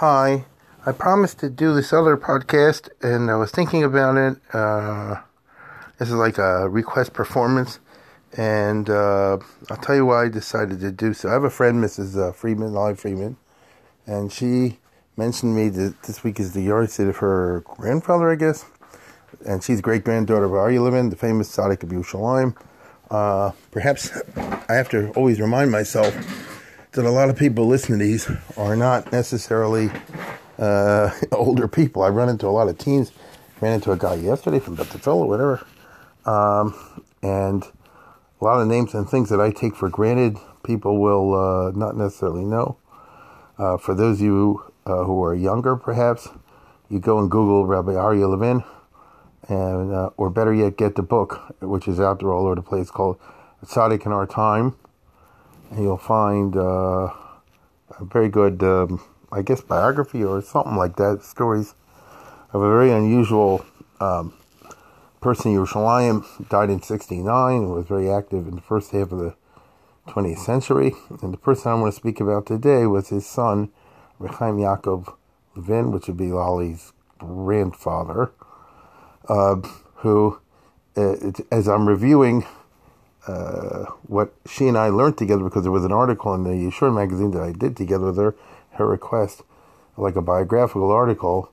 Hi, I promised to do this other podcast, and I was thinking about it. Uh, this is like a request performance, and uh, I'll tell you why I decided to do so. I have a friend, Mrs. Uh, Friedman, Lolly Friedman, and she mentioned me that this week is the yahrzeit of her grandfather, I guess, and she's great granddaughter of Aryeh Levin, the famous Tzaddik of Yerushalayim. Uh, perhaps I have to always remind myself that a lot of people listening to these are not necessarily uh, older people. I run into a lot of teens. Ran into a guy yesterday from Bethel whatever, um, and a lot of names and things that I take for granted, people will uh, not necessarily know. Uh, for those of you uh, who are younger, perhaps you go and Google Rabbi Aryeh Levin and uh, or better yet, get the book, which is out there all over the place, called Tzaddik in Our Time, you'll find uh, a very good, um, I guess, biography or something like that, stories of a very unusual um, person. Yerushalayim died in '69 and was very active in the first half of the 20th century. And the person I want to speak about today was his son, Rechaim Yaakov Levin, which would be Lolly's grandfather uh, who, uh, as I'm reviewing uh, what she and I learned together, because there was an article in the Yeshurun magazine that I did together with her, her request, like a biographical article,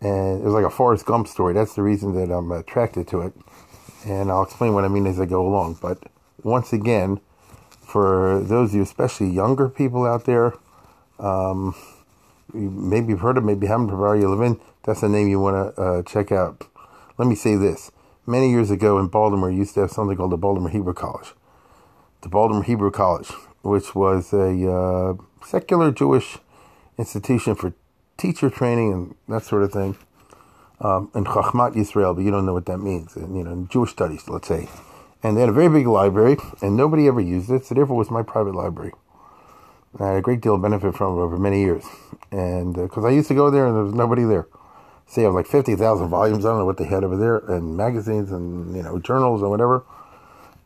and it was like a Forrest Gump story. That's the reason that I'm attracted to it, and I'll explain what I mean as I go along. But once again, for those of you, especially younger people out there, um, maybe you've heard of, maybe haven't, Rav Aryeh Levin, that's the name you want to uh, check out. Let me say this. Many years ago in Baltimore, used to have something called the Baltimore Hebrew College. The Baltimore Hebrew College, which was a uh, secular Jewish institution for teacher training and that sort of thing. Um, and Chachmat Yisrael, but you don't know what that means. And, you know, Jewish studies, let's say. And they had a very big library, and nobody ever used it, so therefore it was my private library. I had a great deal of benefit from it over many years. And because uh, I used to go there and there was nobody there say I have like 50,000 volumes. I don't know what they had over there, and magazines and, you know, journals and whatever.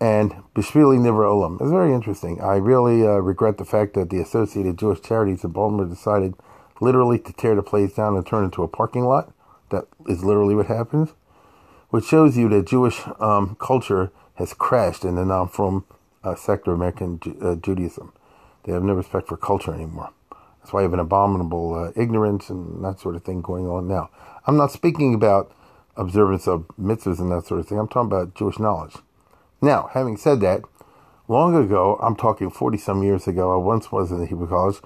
And Bishvili Niver Olam. It's very interesting. I really uh, regret the fact that the Associated Jewish Charities of Baltimore decided literally to tear the place down and turn it into a parking lot. That is literally what happens. Which shows you that Jewish um, culture has crashed in the non-from uh, sector of American uh, Judaism. They have no respect for culture anymore. That's why you have an abominable uh, ignorance and that sort of thing going on now. I'm not speaking about observance of mitzvahs and that sort of thing. I'm talking about Jewish knowledge. Now, having said that, long ago, I'm talking 40 some years ago, I once was in the Hebrew College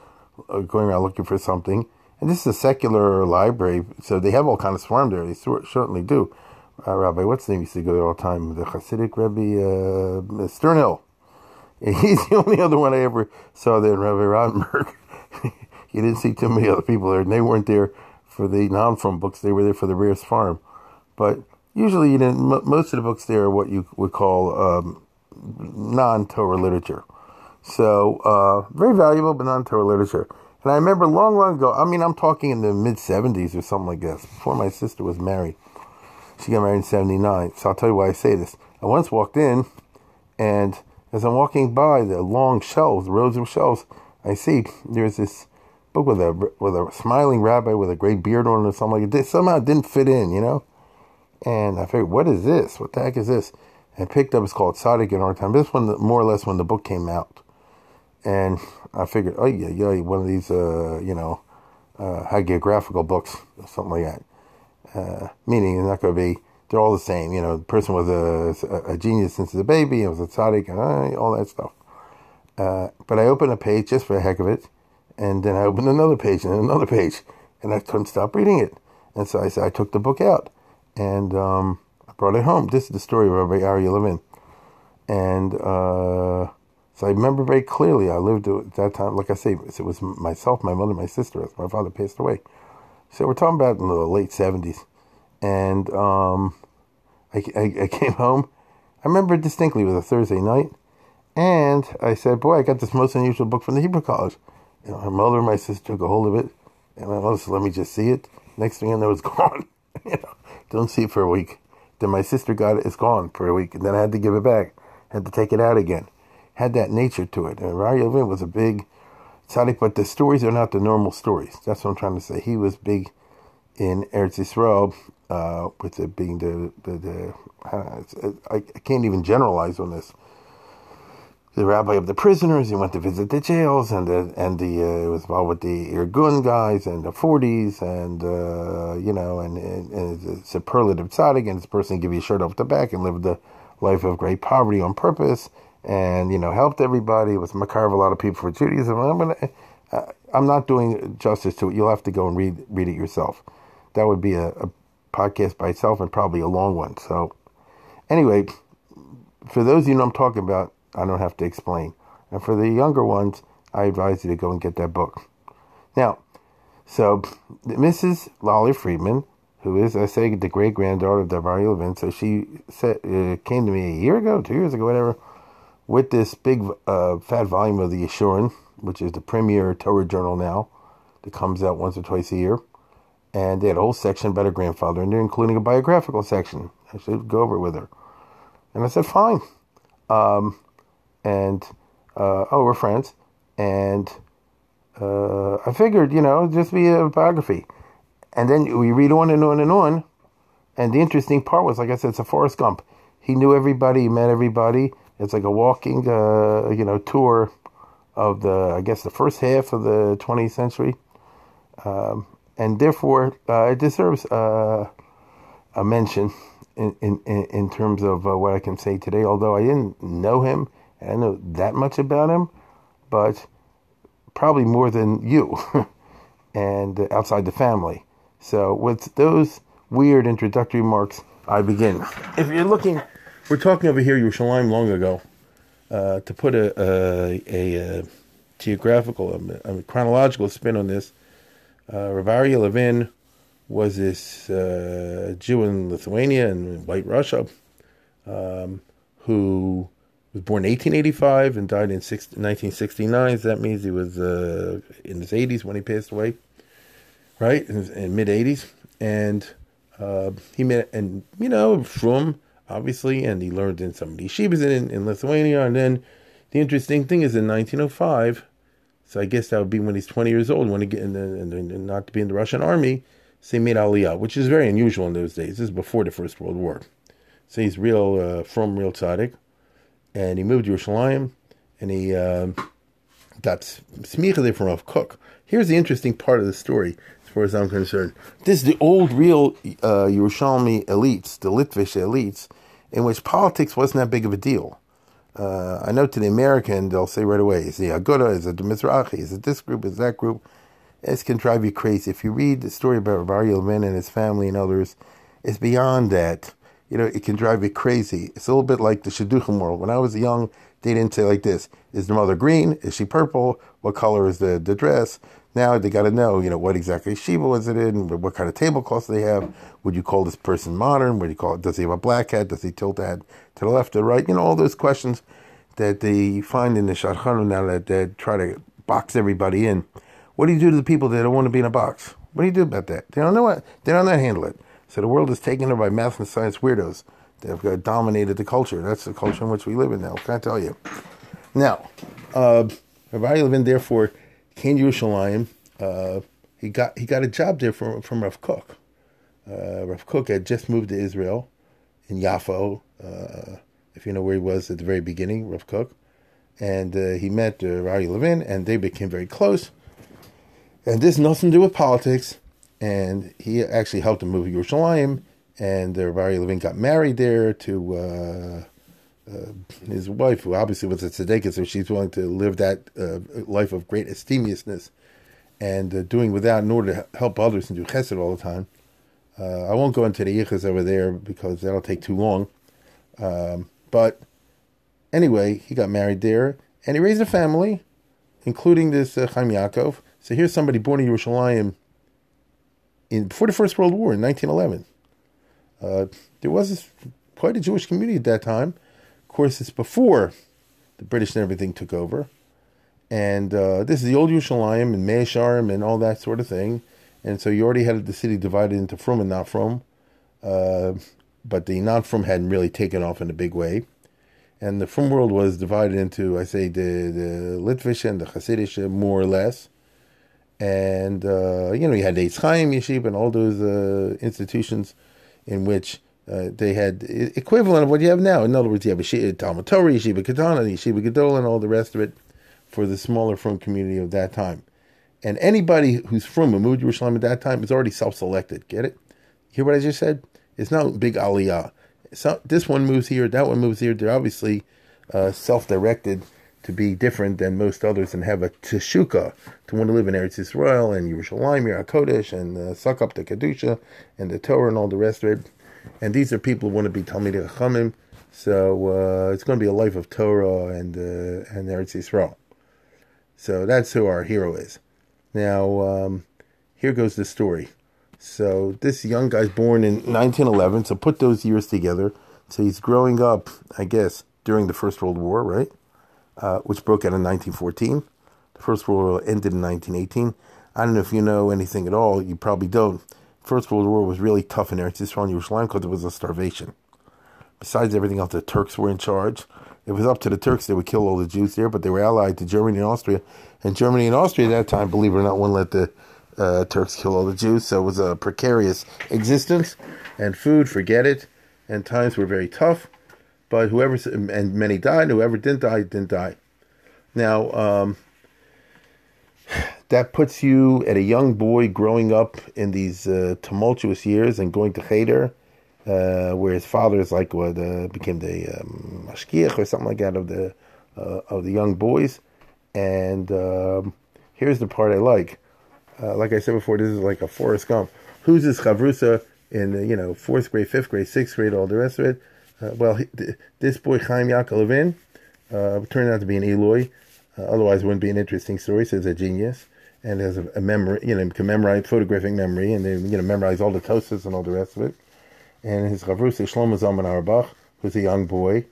uh, going around looking for something. And this is a secular library, so they have all kind of swarm there. They certainly do. Uh, Rabbi, what's the name used to go there all the time? The Hasidic Rebbe uh, Sternhill. He's the only other one I ever saw there, Rabbi Rottenberg. you didn't see too many other people there, and they weren't there for the non-from books. They were there for the Rears Farm. But usually, you didn't. Most of the books there are what you would call um, non-Torah literature. So uh, very valuable, but non-Torah literature. And I remember long, long ago. I mean, I'm talking in the mid '70s or something like this, before my sister was married. She got married in '79. So I'll tell you why I say this. I once walked in, and as I'm walking by the long shelves, rows of shelves, I see there's this book with a with a smiling rabbi with a great beard on it or something like that. Somehow it didn't fit in, you know. And I figured, what is this? What the heck is this? And I picked up. It's called Tzaddik in Our Time. This one, more or less, when the book came out. And I figured, oh yeah, yeah, one of these, uh, you know, uh, hagiographical books, something like that. Uh, meaning, it's not going to be. They're all the same. You know, the person was a, a genius since the baby. It was a tzaddik and uh, all that stuff. Uh, but I opened a page just for the heck of it and then I opened another page and another page, and I couldn't stop reading it. And so I said, I took the book out, and um, I brought it home. This is the story of Rabbi Aryeh Levin. And uh, So I remember very clearly. I lived at that time, like I say, it was myself, my mother, my sister. My father passed away. So we're talking about in the late 70s. And um, I, I, I came home. I remember distinctly it was a Thursday night. And I said, Boy, I got this most unusual book from the Hebrew College. Know, my mother and my sister took a hold of it. And my mother said, Let me just see it. Next thing I know, it's gone. you know, don't see it for a week. Then my sister got it, it's gone for a week. And then I had to give it back, had to take it out again. Had that nature to it. And Rari Levin was a big tzaddik, but the stories are not the normal stories. That's what I'm trying to say. He was big in Eretz Yisrael, uh, with it being the, the, the I, I can't even generalize on this the rabbi of the prisoners. He went to visit the jails, and the and the uh, was involved with the Irgun guys and the forties, and uh, you know, and, and, and superlative tzaddik, and this person give you a shirt off the back and lived a life of great poverty on purpose, and you know, helped everybody. Was makar of a lot of people for Judaism. I'm gonna, uh, I'm not doing justice to it. You'll have to go and read read it yourself. That would be a, a podcast by itself and probably a long one. So, anyway, for those of you know I'm talking about I don't have to explain. And for the younger ones, I advise you to go and get that book. Now, so Mrs. Lolly Friedman, who is, I say, the great granddaughter of Davari Levin, so she said, uh, came to me a year ago, two years ago, whatever, with this big uh, fat volume of the Yeshurun, which is the premier Torah journal now, that comes out once or twice a year. And they had a whole section about her grandfather in there, including a biographical section. I should go over it with her. And I said, fine. Um, and uh, oh, we're friends, and uh, I figured, you know, just be a biography, and then we read on and on and on, and the interesting part was, like I said, it's a Forrest Gump. He knew everybody, he met everybody. It's like a walking, uh, you know, tour of the, I guess, the first half of the 20th century, um, and therefore uh, it deserves uh, a mention in in in terms of uh, what I can say today. Although I didn't know him I don't know that much about him, but probably more than you and outside the family. So, with those weird introductory remarks, I begin. If you're looking, we're talking over here, Yerushalayim long ago. Uh, to put a, a, a, a geographical, a, chronological spin on this, uh, Rav Aryeh Levin was this uh, Jew in Lithuania and White Russia um, who was born in 1885 and died in 1969. So that means he was uh, in his 80s when he passed away, right? In, in mid 80s. And uh, he met, and you know, from obviously, and he learned in some yeshivas in, in Lithuania. And then the interesting thing is in 1905, so I guess that would be when he's 20 years old, when he get in the, and, and not to be in the Russian army. So he made Aliyah, which is very unusual in those days. This is before the First World War. So he's real uh, from real tzaddik and he moved to Yerushalayim, and he uh, got smicha there from Rav Kook. Here's the interesting part of the story, as far as I'm concerned. This is the old, real uh, Yerushalmi elites, the Litvish elites, in which politics wasn't that big of a deal. Uh, I know to the American, they'll say right away, is the Aguda, is it the Mizrahi, is it this group, is that group? This can drive you crazy. If you read the story about Rav Levin and his family and others, it's beyond that you know, it can drive you crazy. It's a little bit like the Shidduchim world. When I was young, they didn't say like this: Is the mother green? Is she purple? What color is the, the dress? Now they got to know, you know, what exactly shiva was it in? What kind of tablecloths they have? Would you call this person modern? Would you call it? Does he have a black hat? Does he tilt that to the left or right? You know, all those questions that they find in the shadchanim now that try to box everybody in. What do you do to the people that don't want to be in a box? What do you do about that? They don't know what. They don't know how to handle it. So the world is taken over by math and science weirdos. They've dominated the culture. That's the culture in which we live in now. Can I tell you? Now, uh, Rabbi Levin therefore came to Yerushalayim. Uh, he got he got a job there from from Rav Kook. Uh, Rav Kook had just moved to Israel in Yafo. Uh, if you know where he was at the very beginning, Rav Kook, and uh, he met uh, Rabbi Levin, and they became very close. And this nothing to do with politics and he actually helped him move to Yerushalayim, and uh, Rabbi Levin got married there to uh, uh, his wife, who obviously was a tzedekah, so she's willing to live that uh, life of great esteemiousness and uh, doing without in order to help others and do chesed all the time. Uh, I won't go into the yichus over there because that'll take too long. Um, but anyway, he got married there, and he raised a family, including this uh, Chaim Yaakov. So here's somebody born in Yerushalayim in before the First World War in 1911. Uh, there was quite a Jewish community at that time. Of course, it's before the British and everything took over. And uh, this is the old Yerushalayim and Mea Shearim and all that sort of thing. And so you already had the city divided into from and not from. Uh, but the not from hadn't really taken off in a big way. And the from world was divided into, I say, the, the Litvish and the Hasidic, more or less. And, uh, you know, you had the Chaim Yeshiva and all those uh, institutions in which uh, they had equivalent of what you have now. In other words, you have a Talmud Torah, Yeshiva Katana, Yeshiva Gadol, and all the rest of it for the smaller from community of that time. And anybody who's from a moved Jerusalem at that time is already self-selected. Get it? Hear what I just said? It's not big aliyah. So this one moves here, that one moves here. They're obviously uh, self-directed to be different than most others and have a teshuka to want to live in Eretz Yisrael and Yerushalayim, Ir HaKodesh, and uh, suck up the Kedusha and the Torah and all the rest of it. And these are people who want to be Talmidei Chachamim. So uh, it's going to be a life of Torah and uh, and Eretz Yisrael. So that's who our hero is. Now, um, here goes the story. So this young guy's born in 1911. So put those years together. So he's growing up, I guess, during the First World War, right? Uh, which broke out in 1914. The First World War ended in 1918. I don't know if you know anything at all. You probably don't. First World War was really tough in Eretz Yisrael and Yerushalayim because it was a starvation. Besides everything else, the Turks were in charge. It was up to the Turks; they would kill all the Jews there, but they were allied to Germany and Austria. And Germany and Austria at that time, believe it or not, wouldn't let the uh, Turks kill all the Jews. So it was a precarious existence. And food, forget it. And times were very tough. But whoever and many died. Whoever didn't die didn't die. Now um, that puts you at a young boy growing up in these uh, tumultuous years and going to Cheder, uh, where his father is like what uh, became the um, or something like that of the uh, of the young boys. And um, here's the part I like. Uh, like I said before, this is like a Forrest Gump. Who's this chavrusa in you know fourth grade, fifth grade, sixth grade, all the rest of it? Uh, well, he, this boy Chaim Yaakov Levin turned out to be an Illui. otherwise, it wouldn't be an interesting story. So he's a genius and has a, a, memory, you know, can memorize photographic memory, and then you know memorize all the tosas and all the rest of it. And his chavrus is Shlomo Zalman Auerbach, who's a young boy.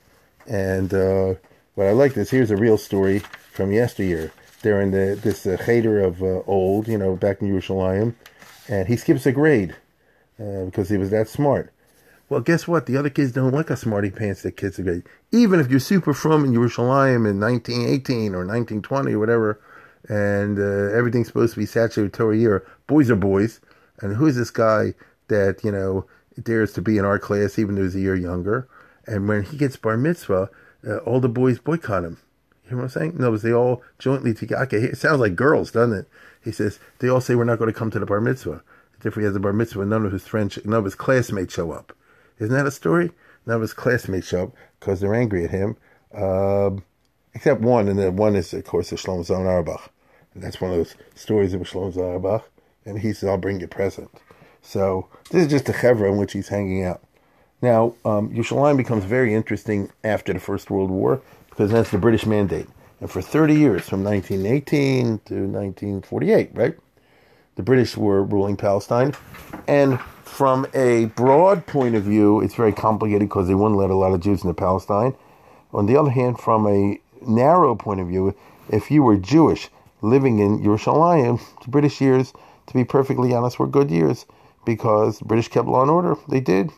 And uh, what I like is here's a real story from yesteryear. In the this uh, cheder of uh, old, you know, back in Yerushalayim, and he skips a grade uh, because he was that smart. Well, guess what? The other kids don't like a smarty pants that kids a grade. Even if you're super from in Yerushalayim in 1918 or 1920 or whatever, and uh, everything's supposed to be saturated Torah year. Boys are boys, and who is this guy that you know dares to be in our class even though he's a year younger? And when he gets bar mitzvah, uh, all the boys boycott him. You know what I'm saying? No, they all jointly together. Okay, it sounds like girls, doesn't it? He says they all say we're not going to come to the bar mitzvah. If he has a bar mitzvah, none of his friends, none of his classmates show up. Isn't that a story? None of his classmates show up because they're angry at him. Uh, except one, and then one is, of course, the Shlomo Zalman Auerbach. And that's one of those stories of Shlomo Zalman Auerbach. And he says, I'll bring you a present. So this is just a chevra in which he's hanging out. Now, um, Yerushalayim becomes very interesting after the First World War because that's the British mandate. And for 30 years, from 1918 to 1948, right, the British were ruling Palestine. And from a broad point of view, it's very complicated because they wouldn't let a lot of Jews into Palestine. On the other hand, from a narrow point of view, if you were Jewish living in Yerushalayim, the British years, to be perfectly honest, were good years because the British kept law and order. They did.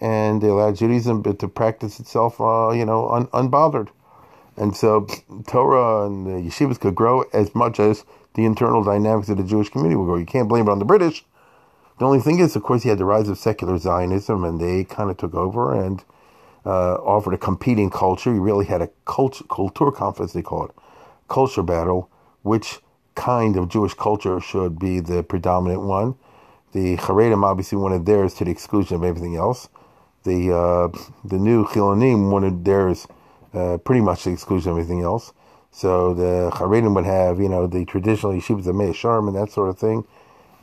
And they allowed Judaism to practice itself, uh, you know, un- unbothered. And so Torah and the yeshivas could grow as much as the internal dynamics of the Jewish community would grow. You can't blame it on the British. The only thing is, of course, you had the rise of secular Zionism, and they kind of took over and uh, offered a competing culture. You really had a culture, Kulturkampf, they call it, culture battle, which kind of Jewish culture should be the predominant one. The Haredim obviously wanted theirs to the exclusion of everything else. The uh, the new Chilonim wanted theirs uh, pretty much the exclusion of everything else. So the Haredim would have, you know, the traditional yeshivas of Mea Shearim and that sort of thing,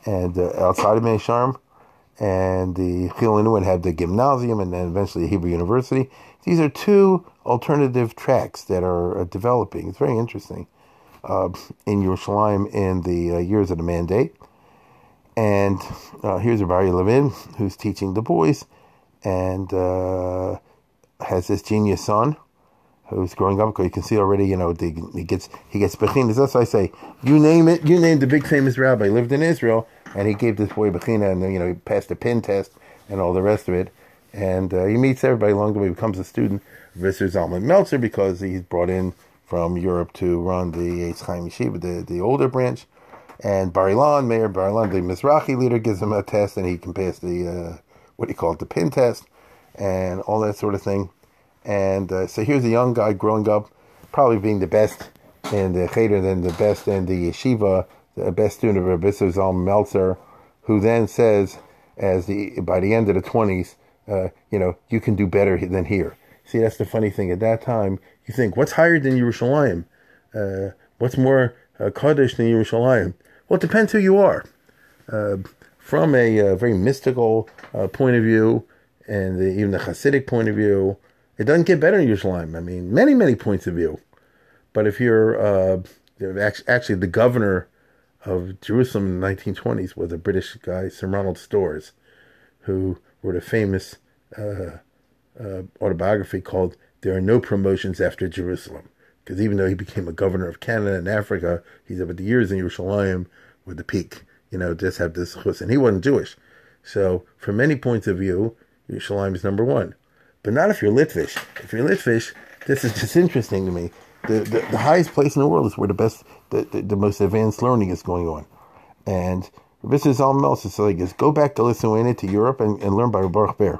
and outside of Shearim, and the Chilonim would have the gymnasium, and then eventually the Hebrew University. These are two alternative tracks that are uh, developing. It's very interesting uh, in Yerushalayim in the uh, years of the mandate. And uh, here's Rabbi Levin, who's teaching the boys, and uh, has this genius son who's growing up. You can see already, you know, the, he gets he gets bechinas. That's why I say, you name it. You name the big famous rabbi. Lived in Israel, and he gave this boy bechina, and you know, he passed the pin test and all the rest of it. And uh, he meets everybody along the way. Becomes a student of Isser Zalman Meltzer because he's brought in from Europe to run the Eitz Chaim Yeshiva, the, the older branch. And Bar Ilan, Meir Bar Ilan, the Mizrahi leader, gives him a test, and he can pass the, uh, what do you call it, the pin test, and all that sort of thing. And uh, so here's a young guy growing up, probably being the best in the Cheder, then the best in the yeshiva, the best student of Rabbi Zalman Meltzer, who then says, as the by the end of the 20s, uh, you know, you can do better than here. See, that's the funny thing. At that time, you think, what's higher than Yerushalayim? Uh, what's more uh, Kaddish than Yerushalayim? Well, it depends who you are. Uh, from a, uh, very mystical uh, point of view, and the, even the Hasidic point of view, it doesn't get better in Yerushalayim. I mean, many, many points of view. But if you're uh, actually the governor of Jerusalem in the 1920s was a British guy, Sir Ronald Storrs, who wrote a famous uh, uh, autobiography called "There Are No Promotions After Jerusalem." Because even though he became a governor of Canada and Africa, he's over the years in Yerushalayim with the peak. You know, just have this chus, and he wasn't Jewish. So, from many points of view, Yerushalayim is number one. But not if you're Litvish. If you're Litvish, this is just interesting to me. The, the, the highest place in the world is where the best, the, the, the most advanced learning is going on. And Rabbi Zalman Meltzer says, like, go back to Lithuania, to Europe, and, and learn by Baruch Ber.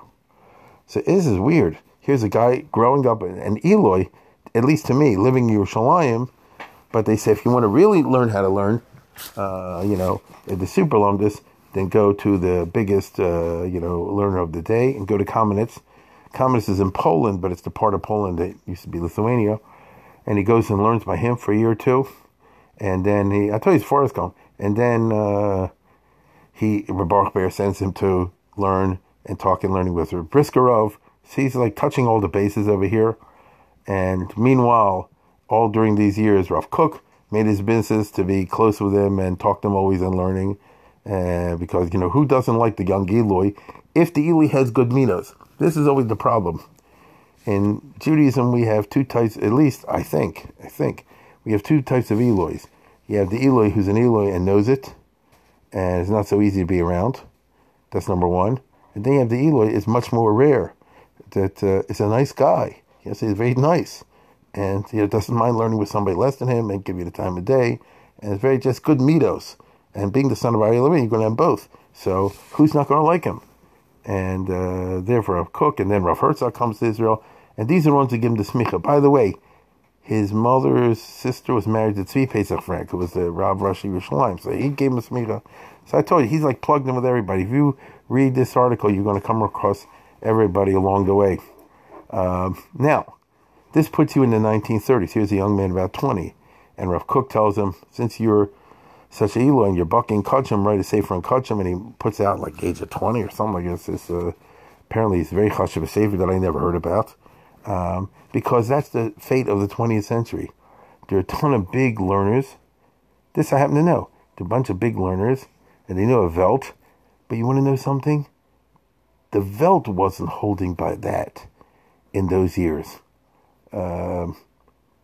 So this is weird. Here's a guy growing up in Illui, at least to me, living in Yerushalayim, but they say if you want to really learn how to learn, uh, you know, the super longest, then go to the biggest, uh, you know, learner of the day and go to Kamenetz. Kamenetz is in Poland, but it's the part of Poland that used to be Lithuania. And he goes and learns by him for a year or two. And then he, I told you, Forrest Gump. And then uh, he, Baruch Ber sends him to learn and talk and learning with Briskerov. So he's like touching all the bases over here. And meanwhile, all during these years, Rav Kook made his business to be close with him and talk to him always and learning. Uh, because, you know, who doesn't like the young Illui if the Illui has good minos? This is always the problem. In Judaism, we have two types, at least I think, I think, we have two types of Illuis. You have the Illui who's an Illui and knows it, and it's not so easy to be around. That's number one. And then you have the Illui is much more rare. That uh, is a nice guy. Yes, he's very nice, and he doesn't mind learning with somebody less than him and give you the time of day. And it's very just good middos. And being the son of Ari Levin, you're going to have both. So who's not going to like him? And uh, therefore, Rav Kook, and then Rav Herzog comes to Israel, and these are the ones who give him the smicha. By the way, his mother's sister was married to Tzvi Pesach Frank, who was the Rav Rashi Yerushalayim. So he gave him a smicha. So I told you, he's like plugged in with everybody. If you read this article, you're going to come across everybody along the way. Um, now, this puts you in the 1930s. Here's a young man about 20, and Rav Kook tells him, since you're such a Illui and you're bucking Kachim, right, a Sefer and Kachim, and he puts out like age of 20 or something like this. uh, apparently, he's very Chash of a Sefer that I never heard about, um, because that's the fate of the 20th century. There are a ton of big learners. This I happen to know. There are a bunch of big learners, and they know a Velt, but you want to know something? The Velt wasn't holding by that in those years. Um,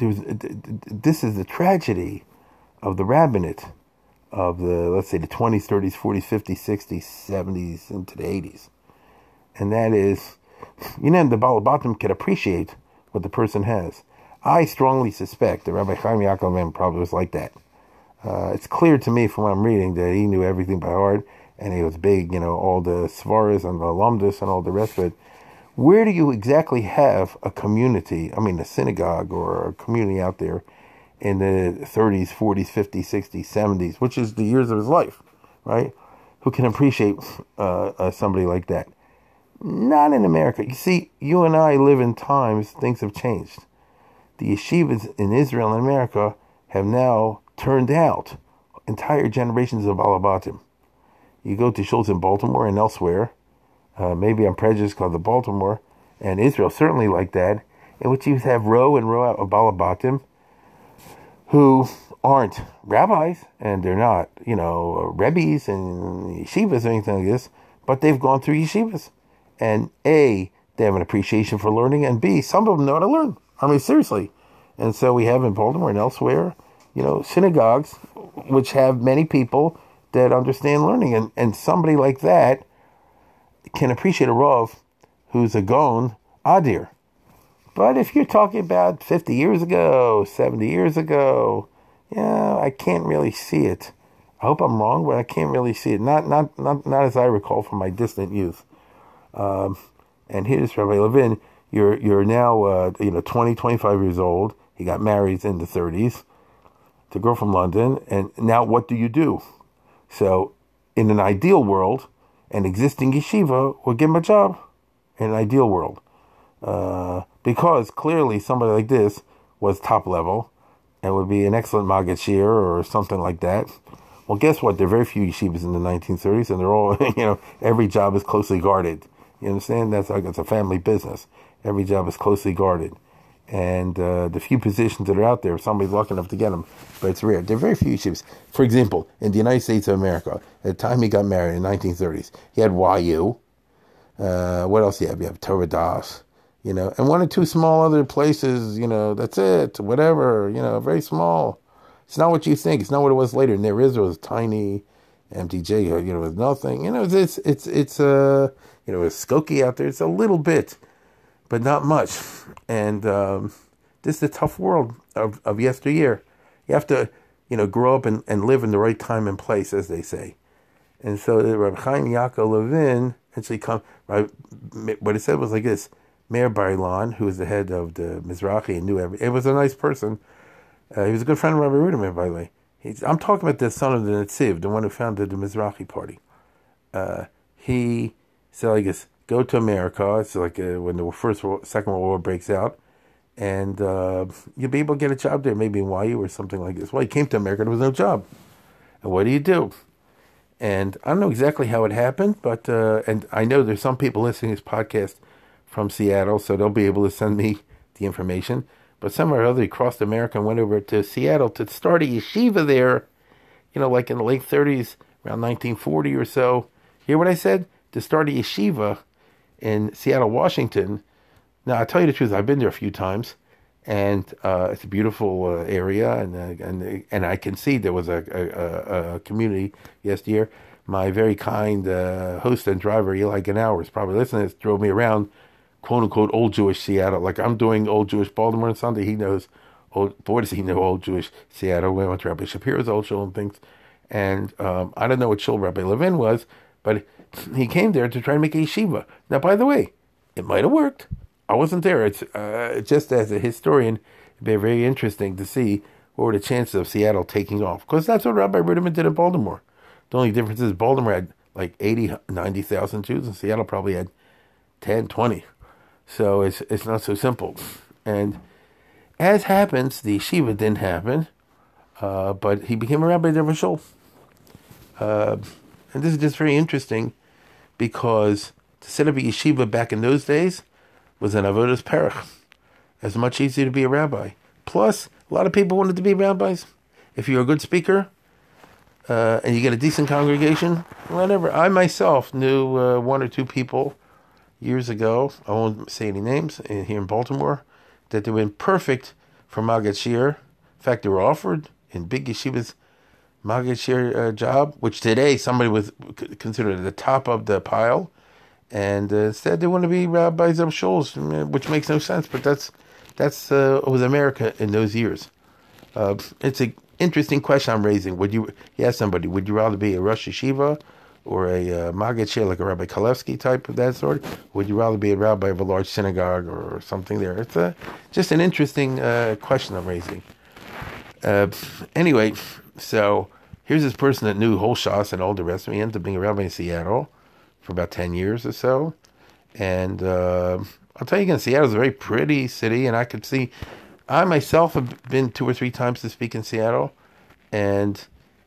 was, this is the tragedy of the rabbinate of the, let's say, the 20s, 30s, 40s, 50s, 60s, 70s, into the 80s. And that is, you know, the Balabatim can appreciate what the person has. I strongly suspect that Rabbi Chaim Yaakov probably was like that. Uh, it's clear to me from what I'm reading that he knew everything by heart and he was big, you know, all the svaras and the alumnus and all the rest of it. Where do you exactly have a community, I mean, a synagogue or a community out there in the 30s, 40s, 50s, 60s, 70s, which is the years of his life, right? Who can appreciate uh, uh, somebody like that? Not in America. You see, you and I live in times things have changed. The yeshivas in Israel and America have now turned out entire generations of Balabatim you go to shuls in Baltimore and elsewhere. Uh, maybe I'm prejudiced because of Baltimore and Israel, certainly like that, in which you have row and row of balabatim who aren't rabbis and they're not, you know, rebbes and yeshivas or anything like this, but they've gone through yeshivas. And A, they have an appreciation for learning, and B, some of them know how to learn. I mean, seriously. And so we have in Baltimore and elsewhere, you know, synagogues which have many people that understand learning. And, and somebody like that can appreciate a Rav who's a Gaon Adir. But if you're talking about 50 years ago, 70 years ago, yeah, I can't really see it. I hope I'm wrong, but I can't really see it. Not not not, not as I recall from my distant youth. Um, and here's Rabbi Levin. You're you're now uh, you know 20, 25 years old. He got married in the 30s to a girl from London. And now what do you do? So, in an ideal world, an existing yeshiva would give him a job. In an ideal world, uh, because clearly somebody like this was top level and would be an excellent Maggid Shir or something like that. Well, guess what? There are very few yeshivas in the 1930s, and they're all, you know, every job is closely guarded. You understand? That's like it's a family business. Every job is closely guarded. And uh, the few positions that are out there, somebody's lucky enough to get them, but it's rare. There are very few yeshivas. For example, in the United States of America, at the time he got married in the 1930s, he had YU. Uh, what else do you have? You have Torah Das you know, and one or two small other places, you know, that's it, whatever, you know, very small. It's not what you think. It's not what it was later. Ner Israel was tiny, MTJ, you know, was nothing. You know, it's it's it's uh, you know, it's Skokie out there. It's a little bit, but not much. And um, this is a tough world of of yesteryear. You have to, you know, grow up and, and live in the right time and place, as they say. And so Rabbi Chaim Yaakov Levin actually come. Right, what it said was like this Meir Bar-Ilan, who was the head of the Mizrahi and knew every. It was a nice person. Uh, he was a good friend of Rabbi Ruderman, by the way. He's, I'm talking about the son of the Netziv, the one who founded the Mizrahi party. Uh, he said, I guess, go to America. It's like uh, when the first, World, second World War breaks out, and uh, you'll be able to get a job there, maybe in YU or something like this. Well, he came to America, there was no job. And what do you do? And I don't know exactly how it happened, but uh, and I know there's some people listening to this podcast from Seattle, so they'll be able to send me the information. But somewhere or other, he crossed America and went over to Seattle to start a yeshiva there, you know, like in the late 30s, around 1940 or so. Hear what I said? To start a yeshiva in Seattle, Washington. Now, I'll tell you the truth, I've been there a few times, and uh, it's a beautiful uh, area, and, uh, and and I can see there was a, a, a community yesterday. My very kind uh, host and driver, Eli Ganauer, is probably listening, drove me around quote unquote old Jewish Seattle. Like I'm doing old Jewish Baltimore on Sunday. He knows old boy does he know old Jewish Seattle. We went to Rabbi Shapiro's old shul and things. And um, I don't know what shul Rabbi Levin was, but he came there to try to make a yeshiva. Now, by the way, it might have worked. I wasn't there. It's uh, just as a historian, it'd be very interesting to see what were the chances of Seattle taking off. Because that's what Rabbi Ruderman did in Baltimore. The only difference is Baltimore had like 80, 90,000 Jews, and Seattle probably had 10, 20. So it's it's not so simple. And as happens, the yeshiva didn't happen, uh, but he became a rabbi there for sure. Uh, and this is just very interesting because to set up a yeshiva back in those days was an avodas perich. It's much easier to be a rabbi. Plus, a lot of people wanted to be rabbis. If you're a good speaker uh, and you get a decent congregation, whatever. I myself knew uh, one or two people years ago, I won't say any names, here in Baltimore, that they were perfect for Maggid Shir. In fact, they were offered in big yeshivas Maggid Shir uh, job, which today somebody was considered the top of the pile. And uh, instead, they want to be rabbis of shuls, which makes no sense. But that's that's uh, was America in those years. Uh, it's an interesting question I'm raising. Would you, you ask somebody, would you rather be a Rosh Yeshiva or a uh, Maggid like a Rabbi Kalevsky type of that sort? Would you rather be a rabbi of a large synagogue or something there? It's a, just an interesting uh, question I'm raising. Uh, anyway, so here's this person that knew Holshas and all the rest of me, ended up being a rabbi in Seattle for about 10 years or so. And uh, I'll tell you again, Seattle's a very pretty city, and I could see, I myself have been two or three times to speak in Seattle, and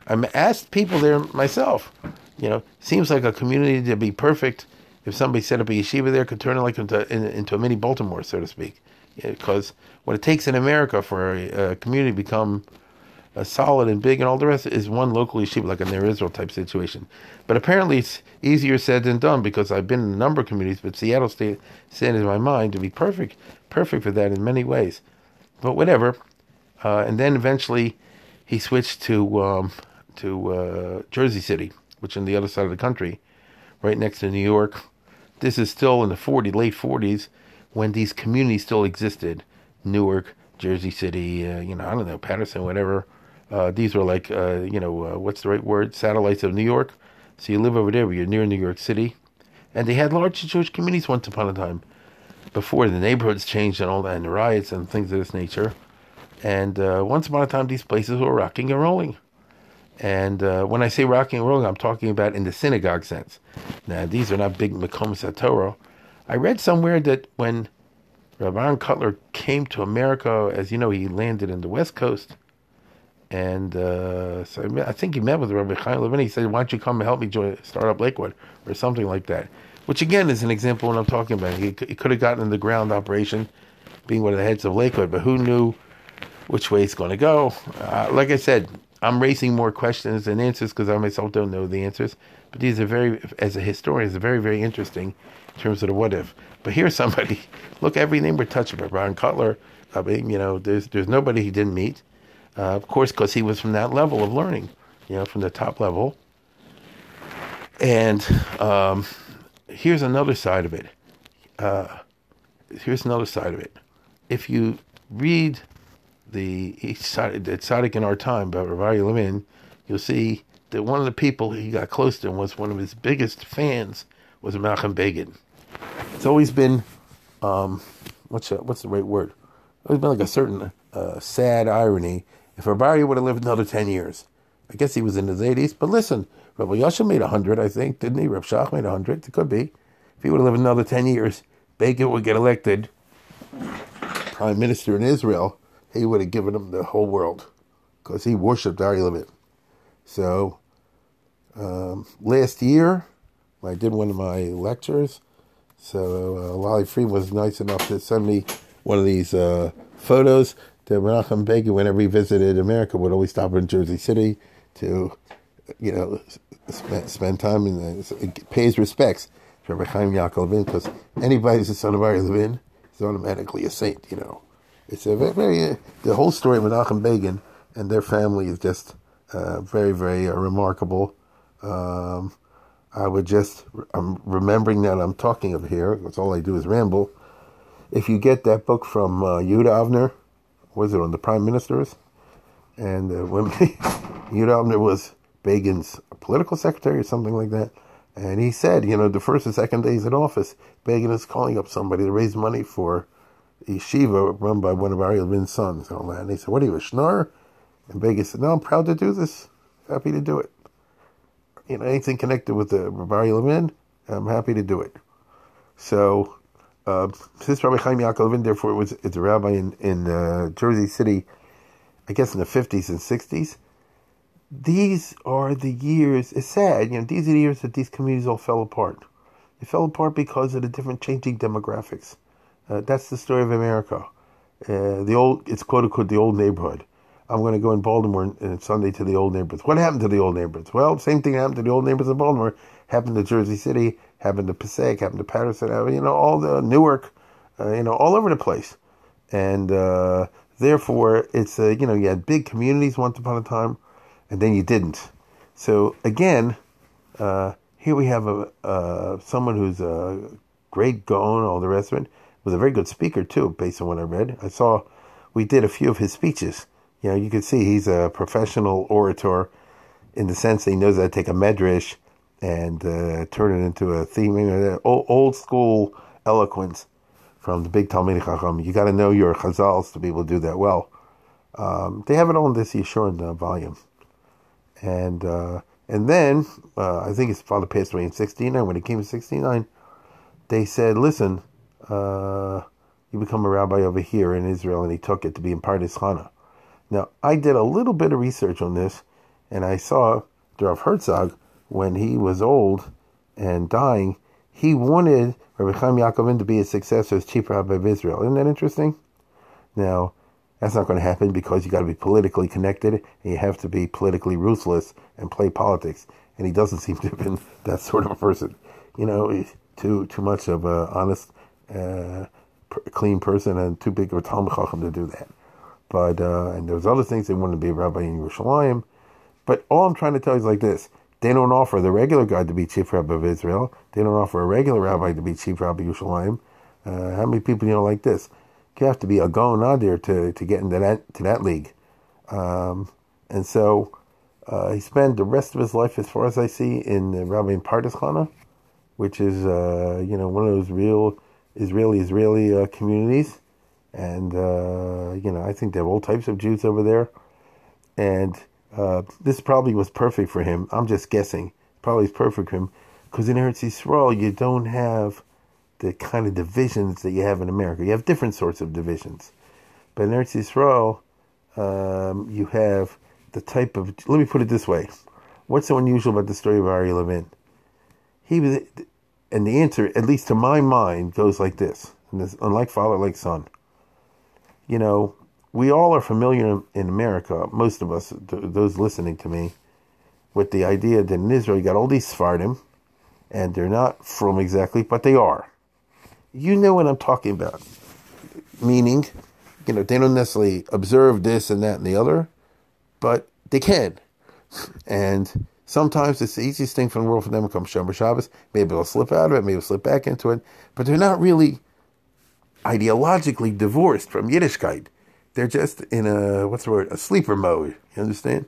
I asked people there myself, You know, seems like a community to be perfect. If somebody set up a yeshiva there, could turn it like into into a mini Baltimore, so to speak. Because what it takes in America for a, a community to become uh, solid and big and all the rest is one local yeshiva, like a Ner Israel type situation. But apparently it's easier said than done because I've been in a number of communities, but Seattle State stands in my mind to be perfect, perfect for that in many ways. But whatever. Uh, and then eventually he switched to um, to uh, Jersey City, which is on the other side of the country, right next to New York. This is still in the 40, late 40s, when these communities still existed. Newark, Jersey City, uh, you know, I don't know, Paterson, whatever. Uh, these were like, uh, you know, uh, what's the right word? Satellites of New York. So you live over there, but you're near New York City. And they had large Jewish communities once upon a time before the neighborhoods changed and all that, and riots and things of this nature. And uh, once upon a time, these places were rocking and rolling. And uh, when I say rocking and rolling, I'm talking about in the synagogue sense. Now, these are not big Makom Satoro. I read somewhere that when Rabbi Kotler came to America, as you know, he landed in the West Coast and uh, so I think he met with Rabbi Chaim Levin. He said, "Why don't you come and help me join start up Lakewood or something like that?" Which again is an example of what I'm talking about. He, he could have gotten in the ground operation, being one of the heads of Lakewood, but who knew which way it's going to go? Uh, like I said, I'm raising more questions than answers because I myself don't know the answers. But these are very, as a historian, it's very, very interesting in terms of the what if. But here's somebody. Look, every name we're touching. Aharon Kotler. I mean, you know, there's there's nobody he didn't meet. Uh, of course, because he was from that level of learning, you know, from the top level. And um, here's another side of it. Uh, here's another side of it. If you read the Tzaddik in our time by Rav Levin, you'll see that one of the people he got close to was one of his biggest fans was Menachem Begin. It's always been, um, what's the, what's the right word? It's been like a certain uh, sad irony if Rabbi would have lived another 10 years, I guess he was in his 80s, but listen, Rabbi Yasha made 100, I think, didn't he? Rabbi Shach made 100, it could be. If he would have lived another 10 years, Begin would get elected prime minister in Israel, he would have given him the whole world because he worshipped Ari Levin. So, um, last year, I did one of my lectures. So, uh, Lolly Friedman was nice enough to send me one of these uh, photos that Menachem Begin, whenever he visited America, would always stop in Jersey City to, you know, spend, spend time and pay his respects to Rabbi Chaim Yaakov Levin, because anybody who's a son of Ari Levin is automatically a saint, you know. It's a very, very uh, the whole story of Menachem Begin and their family is just uh, very, very uh, remarkable. Um, I would just, I'm remembering that I'm talking of here, that's all I do is ramble. If you get that book from uh, Avner, was it on the prime ministers? And uh, when Yehuda was Begin's political secretary or something like that, and he said, you know, the first and second days in office, Begin is calling up somebody to raise money for yeshiva run by one of Ari Levin's sons and all that. And he said, what are you, a schnorr? And Begin said, no, I'm proud to do this. Happy to do it. You know, anything connected with the Rabbi Levin, I'm happy to do it. So uh, since Rabbi Chaim Yaakov Levin, therefore, it was it's a rabbi in in uh, Jersey City, I guess in the fifties and sixties. These are the years. It's sad, you know. These are the years that these communities all fell apart. They fell apart because of the different changing demographics. Uh, that's the story of America. Uh, the old, it's quote unquote the old neighborhood. I'm going to go in Baltimore on Sunday to the old neighborhoods. What happened to the old neighborhoods? Well, same thing happened to the old neighborhoods in Baltimore. Happened to Jersey City happened to Passaic, happened to Paterson, you know, all the Newark, uh, you know, all over the place. And uh, therefore, it's, uh, you know, you had big communities once upon a time, and then you didn't. So again, uh, here we have a uh, someone who's a great Gaon, all the rest of it, was a very good speaker too, based on what I read. I saw we did a few of his speeches. You know, you can see he's a professional orator in the sense that he knows how to take a medrash and uh, turn it into a theme. old, old school eloquence from the big Talmud Chacham. You got to know your Chazals to be able to do that well. Um, they have it on this Yeshurun uh, volume, and uh, and then uh, I think his father passed away in '69. When he came in '69, they said, "Listen, uh, you become a rabbi over here in Israel," and he took it to be in Pardes Chana. Now I did a little bit of research on this, and I saw Rav Herzog when he was old and dying, he wanted Rabbi Chaim Yaakovin to be his successor as chief rabbi of Israel. Isn't that interesting? Now, that's not going to happen because you got to be politically connected and you have to be politically ruthless and play politics. And he doesn't seem to have been that sort of a person. You know, he's too too much of a honest, uh, clean person and too big of a Talmud Chacham to do that. But uh, and there's other things they wanted to be a rabbi in Yerushalayim. But all I'm trying to tell you is like this: they don't offer the regular guy to be chief rabbi of Israel. They don't offer a regular rabbi to be chief rabbi of Yerushalayim. Uh, how many people you know like this? You have to be a out there to, to get into that to that league. Um, and so uh, he spent the rest of his life, as far as I see, in the Rabbi Pardes which is uh, you know one of those real Israeli Israeli uh, communities, and uh, you know I think they have all types of Jews over there, and uh, this probably was perfect for him. I'm just guessing. Probably is perfect for him because in Eretz Yisrael you don't have the kind of divisions that you have in America. You have different sorts of divisions, but in Eretz Yisrael um, you have the type of. Let me put it this way: What's so unusual about the story of Ari Levin? He was, and the answer, at least to my mind, goes like this: and this, unlike father, like son. You know, we all are familiar in America, most of us, those listening to me, with the idea that in Israel you got all these Sephardim, and they're not frum exactly, but they are. You know what I'm talking about. Meaning, you know, they don't necessarily observe this and that and the other, but they can. And sometimes it's the easiest thing from the world for them to come Shomer Shabbos. Maybe they'll slip out of it, maybe they'll slip back into it, but they're not really ideologically divorced from Yiddishkeit. They're just in a, what's the word, a sleeper mode. You understand?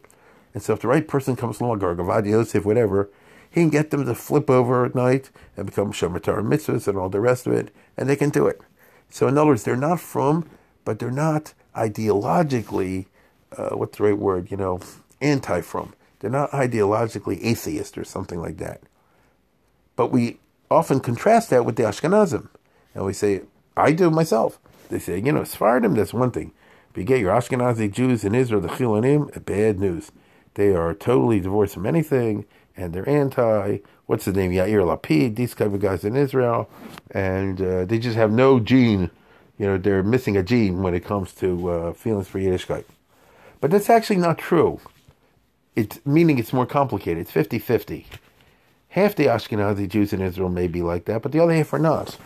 And so if the right person comes along, or Ovadia Yosef, whatever, he can get them to flip over at night and become Shomer Torah mitzvahs and all the rest of it, and they can do it. So in other words, they're not frum, but they're not ideologically, uh, what's the right word, you know, anti-frum. They're not ideologically atheist or something like that. But we often contrast that with the Ashkenazim. And we say, I do myself. They say, you know, Sephardim, that's one thing. You get your Ashkenazi Jews in Israel, the Chilonim, bad news. They are totally divorced from anything, and they're anti, what's the name, Yair Lapid, these kind of guys in Israel, and uh, they just have no gene. You know, they're missing a gene when it comes to uh, feelings for Yiddishkeit. But that's actually not true. It's meaning it's more complicated. It's 50 50. Half the Ashkenazi Jews in Israel may be like that, but the other half are not.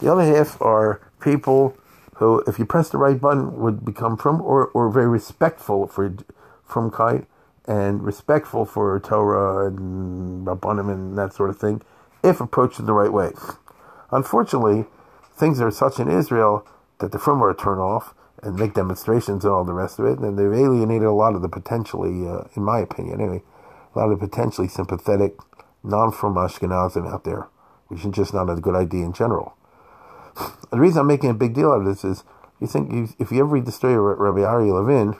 The other half are people who, if you press the right button, would become frum or, or very respectful for frumkeit and respectful for Torah and Rabbanim and that sort of thing, if approached in the right way. Unfortunately, things are such in Israel that the frum are turn off and make demonstrations and all the rest of it, and they've alienated a lot of the potentially, uh, in my opinion anyway, a lot of the potentially sympathetic non-frum Ashkenazim out there, which is just not a good idea in general. The reason I'm making a big deal out of this is you think you, if you ever read the story of Rabbi Ari Levin,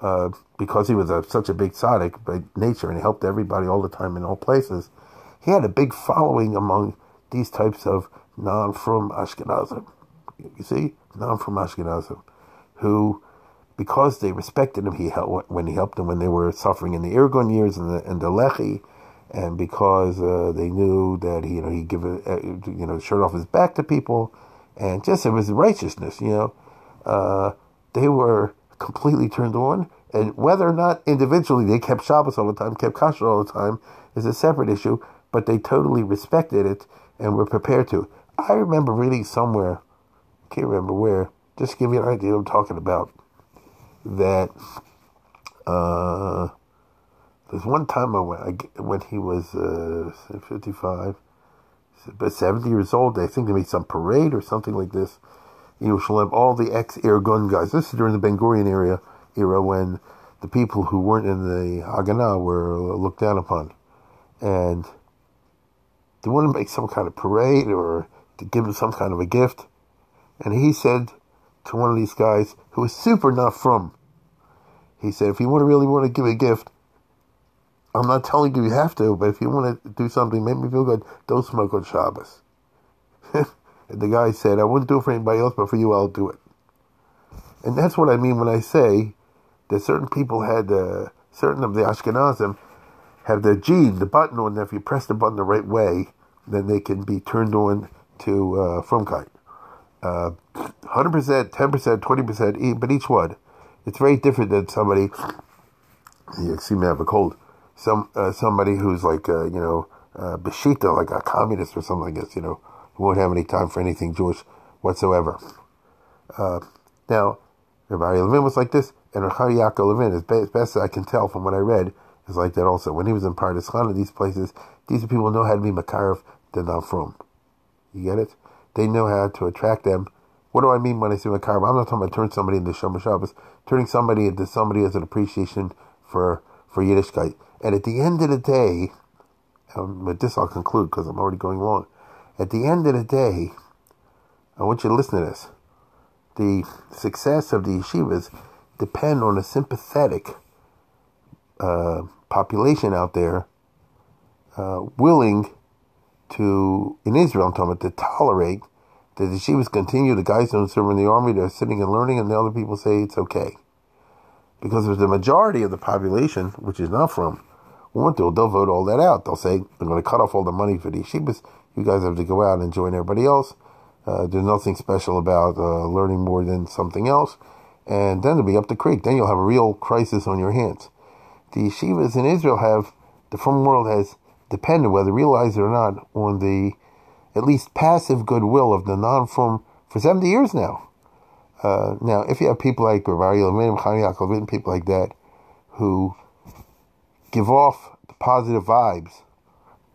uh, because he was a, such a big tzaddik by nature and he helped everybody all the time in all places, he had a big following among these types of non-frum Ashkenazim. You see, non-frum Ashkenazim, who, because they respected him, he helped when he helped them when they were suffering in the Irgun years and the and the Lehi, and because uh, they knew that he, you know, he give a, uh, you know shirt off his back to people and just it was righteousness, you know. Uh, they were completely turned on, and whether or not individually they kept Shabbos all the time, kept kasher all the time, is a separate issue. But they totally respected it and were prepared to. I remember reading somewhere, can't remember where, just to give you an idea what I'm talking about, that uh, there's one time when, when he was uh, 55 but 70 years old. I think they made some parade or something like this. You know, she'll have all the ex-Irgun guys. This is during the Ben Gurion era, era when the people who weren't in the Haganah were looked down upon. And they wanted to make some kind of parade or to give him some kind of a gift. And he said to one of these guys who was super not frum, he said, if you want to really want to give a gift, I'm not telling you you have to, but if you want to do something, make me feel good, don't smoke on Shabbos. and the guy said, I wouldn't do it for anybody else, but for you, I'll do it. And that's what I mean when I say that certain people had, uh, certain of the Ashkenazim have the gene, the button on. There if you press the button the right way, then they can be turned on to uh, frumkeit. Uh, 100%, 10%, 20%, but each one. It's very different than somebody, you seem to have a cold, some uh, somebody who's like, uh, you know, uh, Bashita, like a communist or something like this, you know, who won't have any time for anything Jewish whatsoever. Uh, now, Rabbi Levin was like this, and Rabbi Yaakov Levin, as best, best as I can tell from what I read, is like that also. When he was in Pardes Chana, these places, these people know how to be mekarev, they're not frum. You get it? They know how to attract them. What do I mean when I say mekarev? I'm not talking about turning somebody into Shomer Shabbos, turning somebody into somebody as an appreciation for, for Yiddishkeit. And at the end of the day, um, with this I'll conclude because I'm already going long. At the end of the day, I want you to listen to this. The success of the yeshivas depend on a sympathetic uh, population out there uh, willing to, in Israel, I'm talking about, to tolerate that the yeshivas continue, the guys don't serve in the army, they're sitting and learning, and the other people say it's okay. Because there's the majority of the population, which is not frum, want to, they'll vote all that out. They'll say, I'm going to cut off all the money for the yeshivas. You guys have to go out and join everybody else. Uh, there's nothing special about uh, learning more than something else. And then it'll be up the creek. Then you'll have a real crisis on your hands. The yeshivas in Israel have, the frum world has depended, whether realized or not, on the at least passive goodwill of the non-frum for 70 years now. Uh, now, if you have people like Rabbi Yaakov, people like that, who give off positive vibes,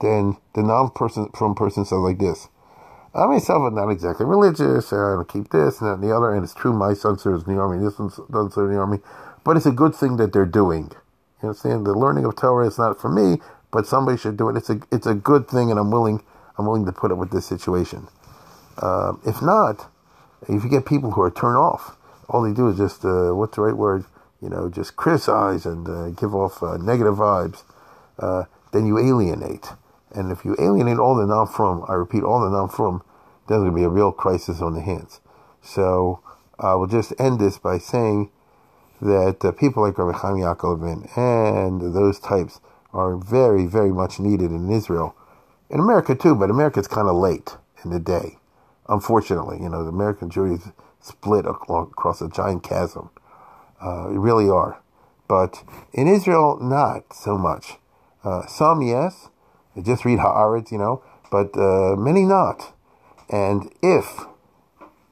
then the non-person from person says like this. I myself am not exactly religious, I keep this and that and the other, and it's true my son serves in the army, this one doesn't serve in the army, but it's a good thing that they're doing. You understand? The learning of Torah is not for me, but somebody should do it. It's a it's a good thing, and I'm willing I'm willing to put up with this situation. Uh, if not, if you get people who are turned off, all they do is just uh, what's the right word? You know, just criticize and uh, give off uh, negative vibes. Uh, then you alienate. And if you alienate all the non-frum, I repeat, all the non-frum, there's going to be a real crisis on the hands. So I will just end this by saying that uh, people like Rabbi Chaim Yaakov and those types are very, very much needed in Israel. In America too, but America's kind of late in the day. Unfortunately, you know, the American Jewry is split across a giant chasm. Uh, really are. But in Israel, not so much. Uh, some, yes, just read Haaretz, you know, but uh, many not. And if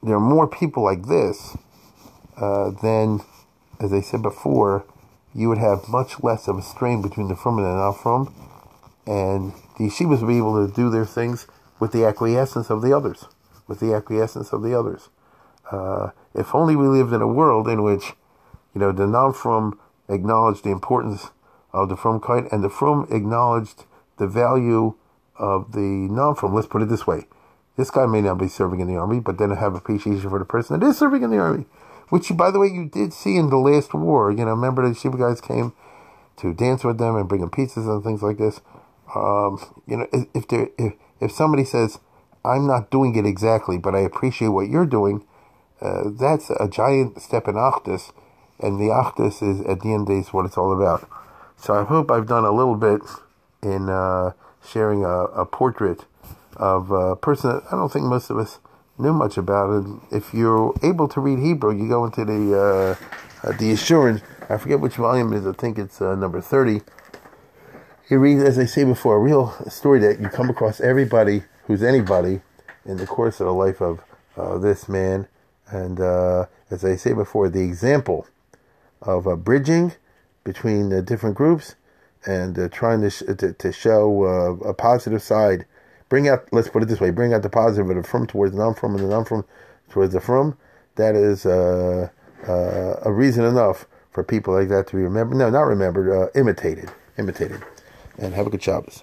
there are more people like this, uh, then, as I said before, you would have much less of a strain between the frum and the not frum, and the yeshivas would be able to do their things with the acquiescence of the others, with the acquiescence of the others. Uh, if only we lived in a world in which, you know, the non-frum acknowledged the importance of the frumkeit, and the frum acknowledged the value of the non-frum. Let's put it this way: this guy may not be serving in the army, but then have appreciation for the person that is serving in the army, which, by the way, you did see in the last war. You know, remember the yeshiva guys came to dance with them and bring them pizzas and things like this. Um, you know, if there, if if somebody says, "I'm not doing it exactly, but I appreciate what you're doing," uh, that's a giant step in Achdus, and the Achdus is at the end of the day is what it's all about. So I hope I've done a little bit in uh, sharing a, a, portrait of a person that I don't think most of us knew much about. And if you're able to read Hebrew, you go into the uh, uh, the Yeshurun. I forget which volume it is. I think it's uh, number thirty. He reads, as I say before, a real story that you come across everybody who's anybody in the course of the life of uh, this man. And uh, as I say before, the example of bridging between the different groups and uh, trying to, sh- to, to show uh, a positive side. Bring out, let's put it this way: bring out the positive of the frum towards the non-frum, and the non-frum towards the frum. That is uh, uh, a reason enough for people like that to be remembered. No, not remembered, uh, imitated, imitated. And have a good Shabbos.